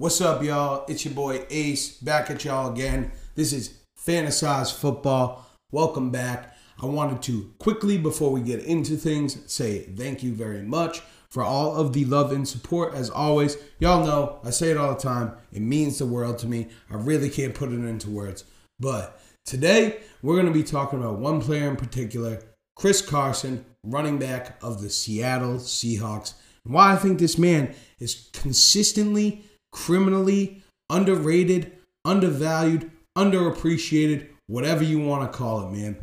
What's up, y'all? It's your boy Ace back at y'all again. This is Fantasyze Football. Welcome back. I wanted to quickly, before we get into things, say thank you very much for all of the love and support. As always, y'all know I say it all the time. It means the world to me. I really can't put it into words. But today, we're going to be talking about one player in particular, Chris Carson, running back of the Seattle Seahawks. And why I think this man is consistently criminally underrated, undervalued, underappreciated, whatever you want to call it, man.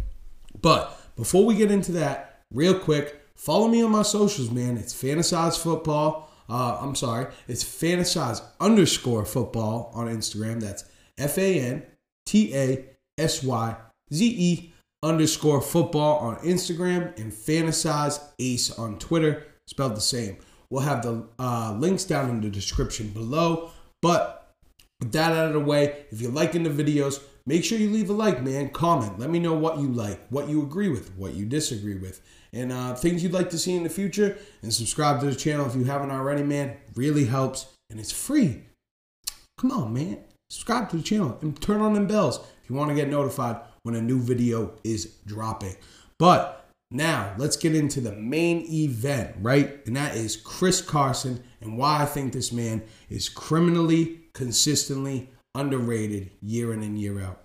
But before we get into that, real quick, follow me on my socials, man. It's Fantasyze Football. Uh, I'm sorry, it's Fantasyze underscore football on Instagram. That's F A N T A S Y Z E underscore football on Instagram and Fantasyze Ace on Twitter, spelled the same. We'll have the uh, links down in the description below. But with that out of the way, if you're liking the videos, make sure you leave a like, man. Comment. Let me know what you like, what you agree with, what you disagree with, and uh, things you'd like to see in the future. And subscribe to the channel if you haven't already, man. Really helps, and it's free. Come on, man. Subscribe to the channel and turn on them bells if you want to get notified when a new video is dropping. But now, let's get into the main event, right? And that is Chris Carson and why I think this man is criminally, consistently underrated year in and year out.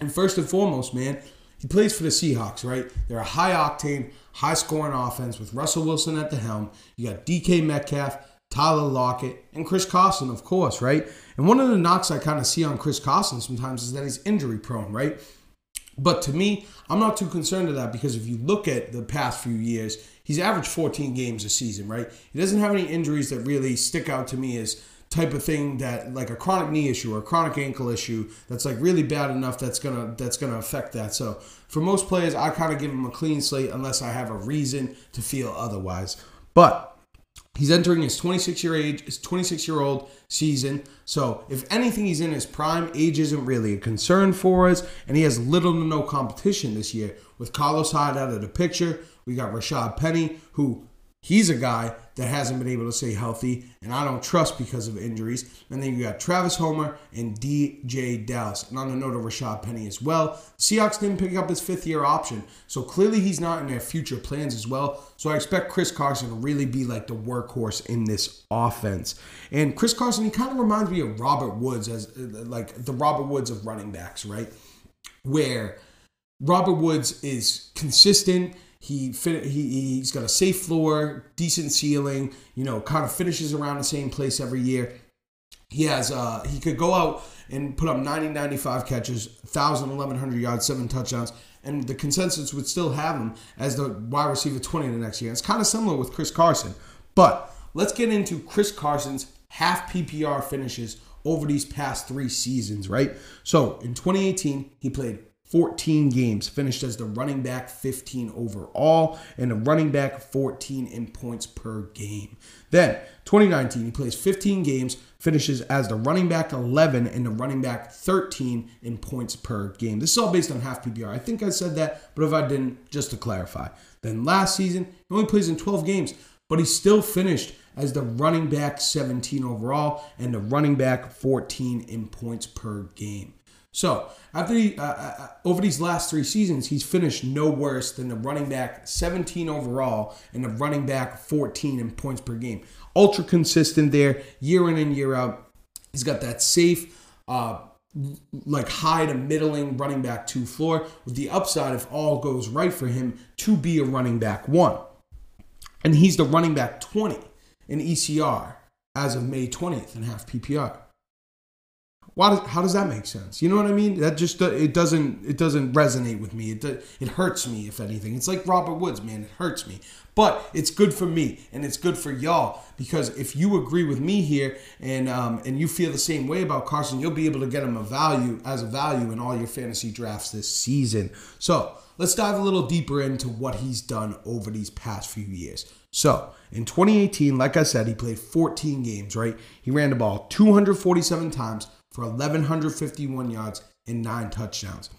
And first and foremost, man, he plays for the Seahawks, right? They're a high octane, high scoring offense with Russell Wilson at the helm. You got DK Metcalf, Tyler Lockett, and Chris Carson, of course, right? And one of the knocks I kind of see on Chris Carson sometimes is that he's injury prone, right? But to me, I'm not too concerned with that because if you look at the past few years, he's averaged 14 games a season, right? He doesn't have any injuries that really stick out to me as type of thing that like a chronic knee issue or a chronic ankle issue that's like really bad enough that's gonna that's gonna affect that. So for most players, I kind of give them a clean slate unless I have a reason to feel otherwise. But He's entering his 26 year age, his 26 year old season. So, if anything, he's in his prime. Age isn't really a concern for us, and he has little to no competition this year. With Carlos Hyde out of the picture, we got Rashad Penny, who He's a guy that hasn't been able to stay healthy, and I don't trust because of injuries. And then you got Travis Homer and DeeJay Dallas. And on the note of Rashad Penny as well, Seahawks didn't pick up his fifth year option. So clearly he's not in their future plans as well. So I expect Chris Carson to really be like the workhorse in this offense. And Chris Carson, he kind of reminds me of Robert Woods as like the Robert Woods of running backs, right? Where Robert Woods is consistent he, fin- he he's got a safe floor, decent ceiling. You know, kind of finishes around the same place every year. He has uh he could go out and put up 90 95 catches, 1000 1100 yards, seven touchdowns and the consensus would still have him as the wide receiver 20 the next year. It's kind of similar with Chris Carson. But let's get into Chris Carson's half PPR finishes over these past 3 seasons, right? So, in 2018, he played 14 games, finished as the running back 15 overall and the running back 14 in points per game. Then 2019, he plays 15 games, finishes as the running back 11 and the running back 13 in points per game. This is all based on half PPR. I think I said that, but if I didn't, just to clarify. Then last season, he only plays in 12 games, but he still finished as the running back 17 overall and the running back 14 in points per game. So after the, uh, uh, uh, over these last three seasons, he's finished no worse than the running back 17 overall and the running back 14 in points per game. Ultra consistent there, year in and year out. He's got that safe, uh, like high to middling running back two floor with the upside if all goes right for him to be a running back one. And he's the running back 20 in ECR as of May 20th in half PPR. Why does, how does that make sense? You know what I mean? That just it doesn't it doesn't resonate with me. It it hurts me if anything. It's like Robert Woods, man. It hurts me. But it's good for me and it's good for y'all because if you agree with me here and um, and you feel the same way about Carson, you'll be able to get him a value as a value in all your fantasy drafts this season. So let's dive a little deeper into what he's done over these past few years. So in 2018, like I said, he played 14 games. Right, he ran the ball 247 times for 1,151 yards and nine touchdowns.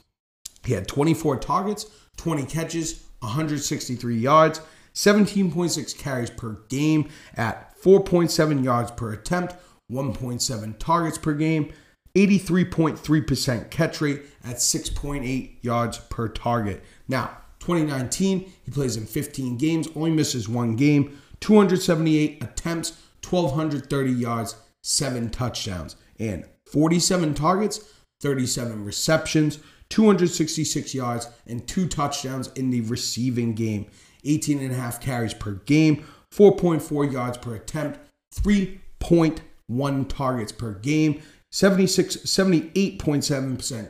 He had 24 targets, 20 catches, 163 yards, 17.6 carries per game at 4.7 yards per attempt, 1.7 targets per game, 83.3% catch rate at 6.8 yards per target. Now, 2019, he plays in 15 games, only misses one game, 278 attempts, 1,230 yards, seven touchdowns, and 47 targets, 37 receptions, 266 yards, and two touchdowns in the receiving game. 18 and a half carries per game, 4.4 yards per attempt, 3.1 targets per game, 76 78.7%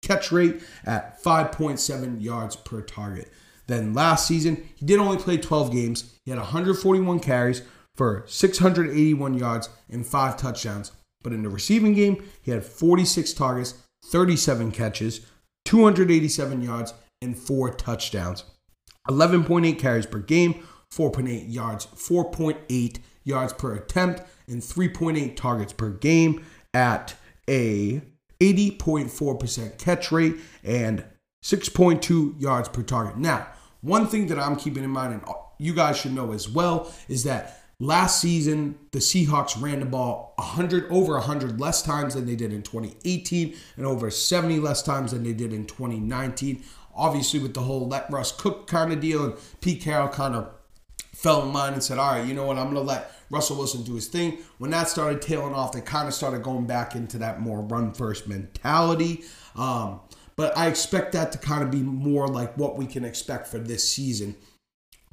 catch rate at 5.7 yards per target. Then last season, he did only play 12 games. He had 141 carries for 681 yards and 5 touchdowns. But in the receiving game, he had 46 targets, 37 catches, 287 yards, and 4 touchdowns. 11.8 carries per game, 4.8 yards, 4.8 yards per attempt, and 3.8 targets per game at a 80.4% catch rate and 6.2 yards per target. Now, one thing that I'm keeping in mind, and you guys should know as well, is that last season the Seahawks ran the ball 100 over 100 less times than they did in 2018 and over 70 less times than they did in 2019 obviously with the whole let Russ cook kind of deal, and Pete Carroll kind of fell in line and said, all right, you know what, I'm going to let Russell Wilson do his thing. When that started tailing off, they kind of started going back into that more run first mentality. Um, but I expect that to kind of be more like what we can expect for this season.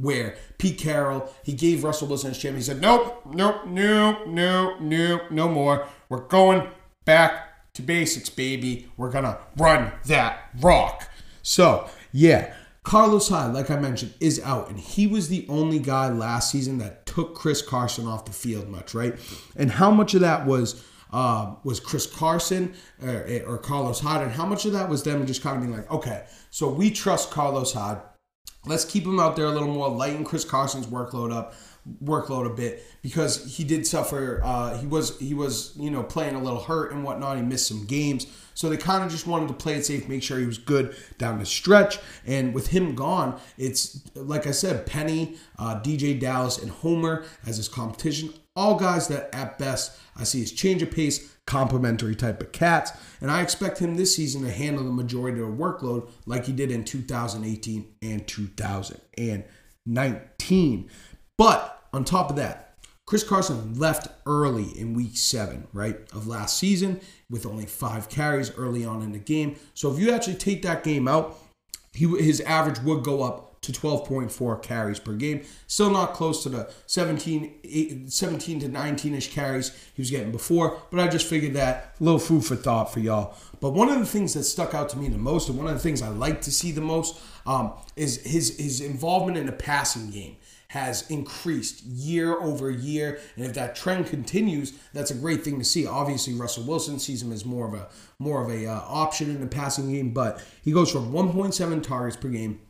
Where Pete Carroll, he gave Russell Wilson his chance. He said, Nope, nope, no, no, no, no more. We're going back to basics, baby. We're going to run that rock. So, yeah, Carlos Hyde, like I mentioned, is out, and he was the only guy last season that took Chris Carson off the field much, right? And how much of that was uh, was Chris Carson or, or Carlos Hyde, and how much of that was them just kind of being like, okay, so we trust Carlos Hyde. Let's keep him out there a little more, lighten Chris Carson's workload up workload a bit because he did suffer. Uh, he was he was you know playing a little hurt and whatnot. He missed some games, so they kind of just wanted to play it safe, make sure he was good down the stretch. And with him gone, it's like I said, Penny, uh, DeeJay Dallas, and Homer as his competition. All guys that at best I see is change of pace, complementary type of cats. And I expect him this season to handle the majority of the workload like he did in 2018 and 2019. But on top of that, Chris Carson left early in week seven, right, of last season with only five carries early on in the game. So if you actually take that game out, he, his average would go up to 12.4 carries per game. Still not close to the 17, 17 to 19 ish carries he was getting before, but I just figured that a little food for thought for y'all. But one of the things that stuck out to me the most, and one of the things I like to see the most, um, is his his involvement in the passing game has increased year over year. And if that trend continues, that's a great thing to see. Obviously, Russell Wilson sees him as more of a more of a uh, option in the passing game, but he goes from 1.7 targets per game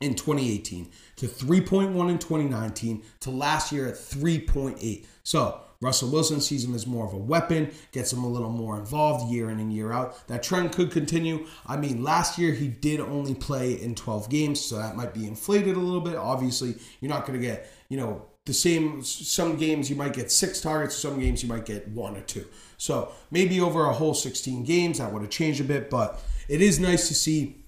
in 2018 to 3.1 in 2019 to last year at 3.8. So Russell Wilson sees him as more of a weapon, gets him a little more involved year in and year out. That trend could continue. I mean, last year he did only play in 12 games, so that might be inflated a little bit. Obviously, you're not going to get, you know, the same. Some games you might get six targets, some games you might get one or two. So maybe over a whole 16 games, that would have changed a bit, but it is nice to see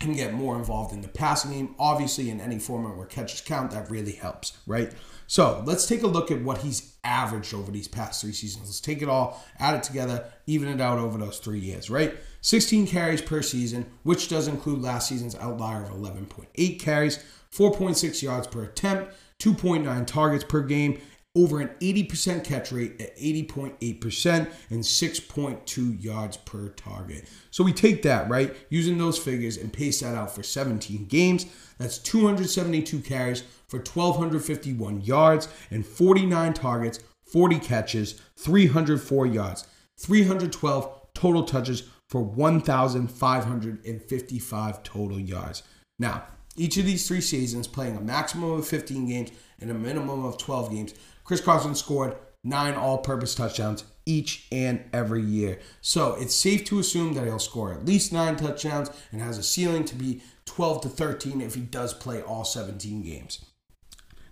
him get more involved in the passing game. Obviously, in any format where catches count, that really helps, right? So let's take a look at what he's averaged over these past three seasons. Let's take it all, add it together, even it out over those three years, right? 16 carries per season, which does include last season's outlier of 11.8 carries, 4.6 yards per attempt, 2.9 targets per game, over an 80% catch rate at 80.8% and 6.2 yards per target. So we take that, right, using those figures and pace that out for 17 games. That's 272 carries for 1,251 yards and 49 targets, 40 catches, 304 yards, 312 total touches for 1,555 total yards. Now, each of these three seasons playing a maximum of 15 games and a minimum of 12 games Chris Carson scored nine all purpose touchdowns each and every year. So it's safe to assume that he'll score at least nine touchdowns and has a ceiling to be 12 to 13 if he does play all 17 games.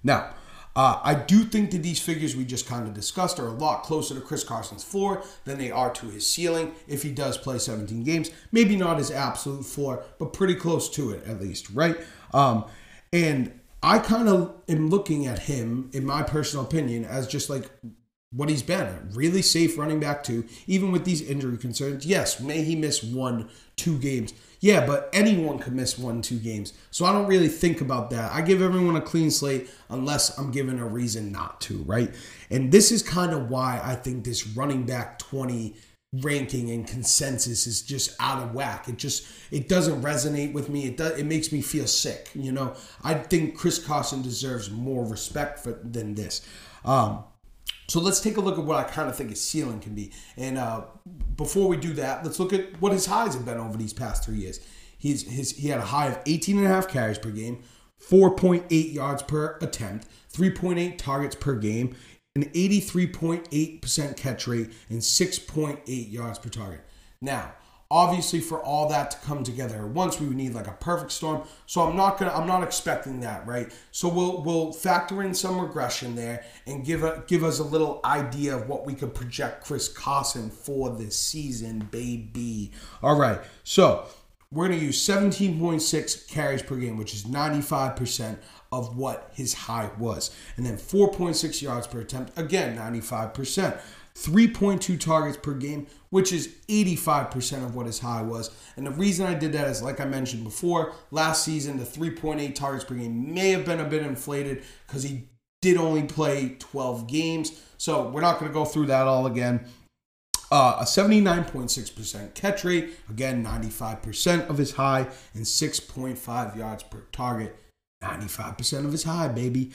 Now, Uh, I do think that these figures we just kind of discussed are a lot closer to Chris Carson's floor than they are to his ceiling if he does play 17 games. Maybe not his absolute floor, but pretty close to it at least, right? Um, and I kind of am looking at him, in my personal opinion, as just like what he's been a really safe running back too, even with these injury concerns. Yes, may he miss one, two games. Yeah, but anyone could miss one, two games. So I don't really think about that. I give everyone a clean slate unless I'm given a reason not to, right? And this is kind of why I think this running back 20 ranking and consensus is just out of whack. It just it doesn't resonate with me. It does it makes me feel sick. You know, I think Chris Carson deserves more respect for than this. Um, so let's take a look at what I kind of think his ceiling can be. And uh, before we do that, let's look at what his highs have been over these past three years. He's his he had a high of 18 and a half carries per game, 4.8 yards per attempt, 3.8 targets per game, an 83.8% catch rate, and 6.8 yards per target. Now, obviously for all that to come together once we would need like a perfect storm. So i'm not gonna i'm not expecting that right? So we'll we'll factor in some regression there and give a give us a little idea of what we could project chris carson for this season baby. All right so we're to use 17.6 carries per game which is 95% of what his high was. And then 4.6 yards per attempt again 95% 3.2 targets per game, which is 85% of what his high was. And the reason I did that is, like I mentioned before, last season, the 3.8 targets per game may have been a bit inflated because he did only play 12 games. So we're not going to go through that all again. Uh, a 79.6% catch rate, again, 95% of his high, and 6.5 yards per target, 95% of his high, baby.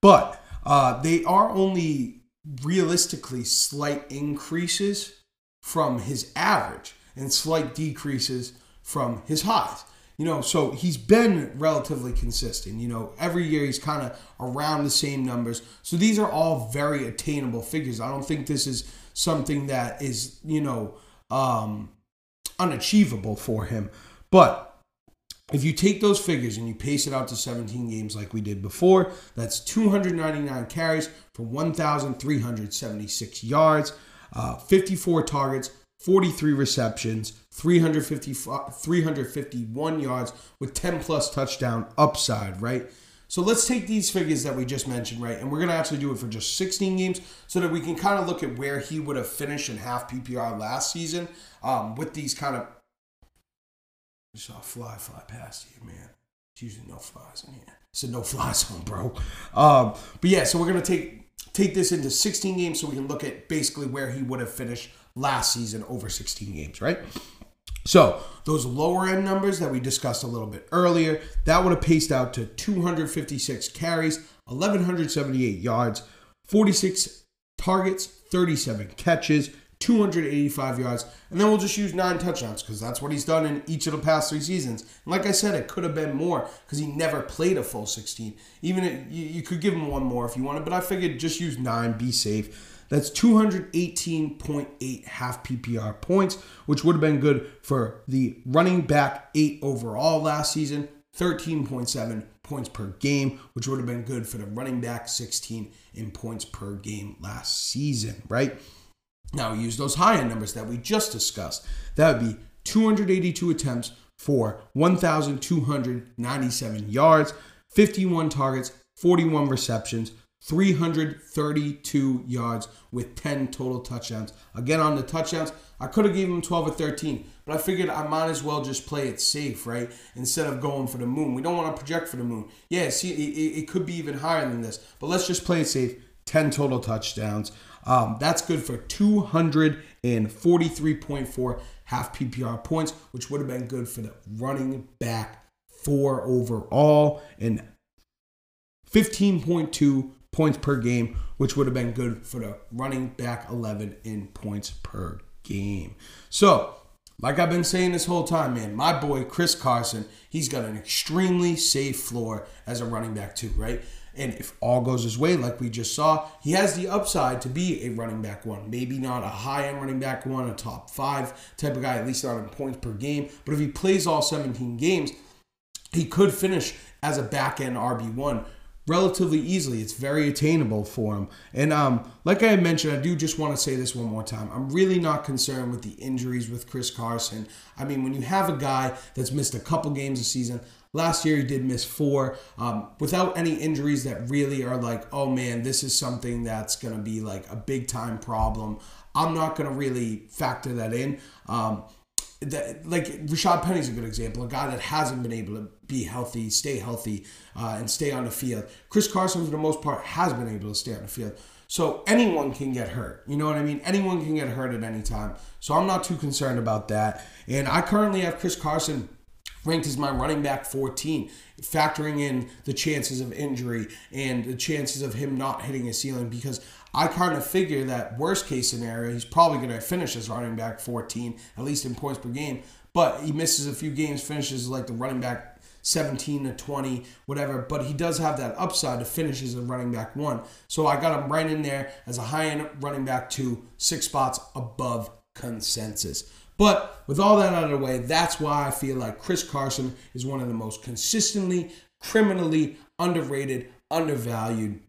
But uh, they are only realistically slight increases from his average and slight decreases from his highs. You know, so he's been relatively consistent. You know, every year he's kind of around the same numbers. So these are all very attainable figures. I don't think this is something that is, you know, um, unachievable for him. But if you take those figures and you pace it out to 17 games like we did before, that's 299 carries for 1,376 yards, uh, 54 targets, 43 receptions, 350, 351 yards with 10 plus touchdown upside, right? So let's take these figures that we just mentioned, right? And we're going to actually do it for just 16 games so that we can kind of look at where he would have finished in half PPR last season um, with these kind of you saw a fly fly past you, man. It's usually no flies in here. It's a no fly zone, bro. Um, but yeah, so we're gonna take take this into 16 games so we can look at basically where he would have finished last season over 16 games, right? So those lower end numbers that we discussed a little bit earlier, that would have paced out to 256 carries, 1178 yards, 46 targets, 37 catches, 285 yards, and then we'll just use nine touchdowns because that's what he's done in each of the past three seasons. And like I said, it could have been more because he never played a full 16. Even you, you could give him one more if you wanted, but I figured just use nine, be safe. That's 218.8 half PPR points, which would have been good for the running back eight overall last season, 13.7 points per game, which would have been good for the running back 16 in points per game last season, right? Now use those high end numbers that we just discussed. That would be 282 attempts for 1,297 yards, 51 targets, 41 receptions, 332 yards with 10 total touchdowns. Again, on the touchdowns, I could have given him 12 or 13, but I figured I might as well just play it safe, right? Instead of going for the moon. We don't want to project for the moon. Yeah, see, it, it could be even higher than this, but let's just play it safe. 10 total touchdowns. Um, that's good for 243.4 half PPR points, which would have been good for the running back four overall and 15.2 points per game, which would have been good for the running back 11 in points per game. So, like I've been saying this whole time, man, my boy Chris Carson, he's got an extremely safe floor as a running back, too, right? And if all goes his way, like we just saw, he has the upside to be a running back one. Maybe not a high end running back one, a top five type of guy, at least not in points per game. But if he plays all 17 games, he could finish as a back end RB1 relatively easily. It's very attainable for him. And um, like I mentioned, I do just want to say this one more time. I'm really not concerned with the injuries with Chris Carson. I mean, when you have a guy that's missed a couple games a season, Last year he did miss four um, without any injuries that really are like, oh man, this is something that's going to be like a big time problem. I'm not going to really factor that in. Um, that, like Rashad Penny's a good example, a guy that hasn't been able to be healthy, stay healthy, uh, and stay on the field. Chris Carson, for the most part, has been able to stay on the field. So anyone can get hurt. You know what I mean? Anyone can get hurt at any time. So I'm not too concerned about that. And I currently have Chris Carson ranked as my running back 14, factoring in the chances of injury and the chances of him not hitting a ceiling because I kind of figure that worst case scenario, he's probably going to finish as running back 14, at least in points per game. But he misses a few games, finishes like the running back 17 to 20, whatever. But he does have that upside to finish as a running back one. So I got him right in there as a high end running back two, six spots above consensus. But with all that out of the way, that's why I feel like Chris Carson is one of the most consistently, criminally underrated, undervalued,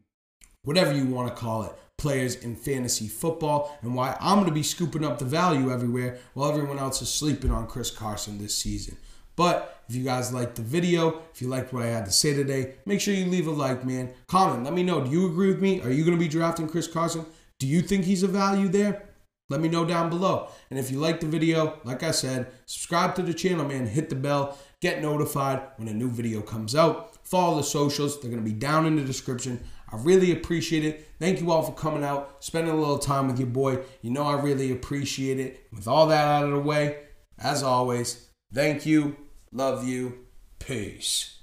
whatever you want to call it, players in fantasy football, and why I'm going to be scooping up the value everywhere while everyone else is sleeping on Chris Carson this season. But if you guys liked the video, if you liked what I had to say today, make sure you leave a like, man. Comment, let me know. Do you agree with me? Are you going to be drafting Chris Carson? Do you think he's a value there? Let me know down below. And if you like the video, like I said, subscribe to the channel, man. Hit the bell. Get notified when a new video comes out. Follow the socials. They're going to be down in the description. I really appreciate it. Thank you all for coming out, spending a little time with your boy. You know I really appreciate it. With all that out of the way, as always, thank you, love you, peace.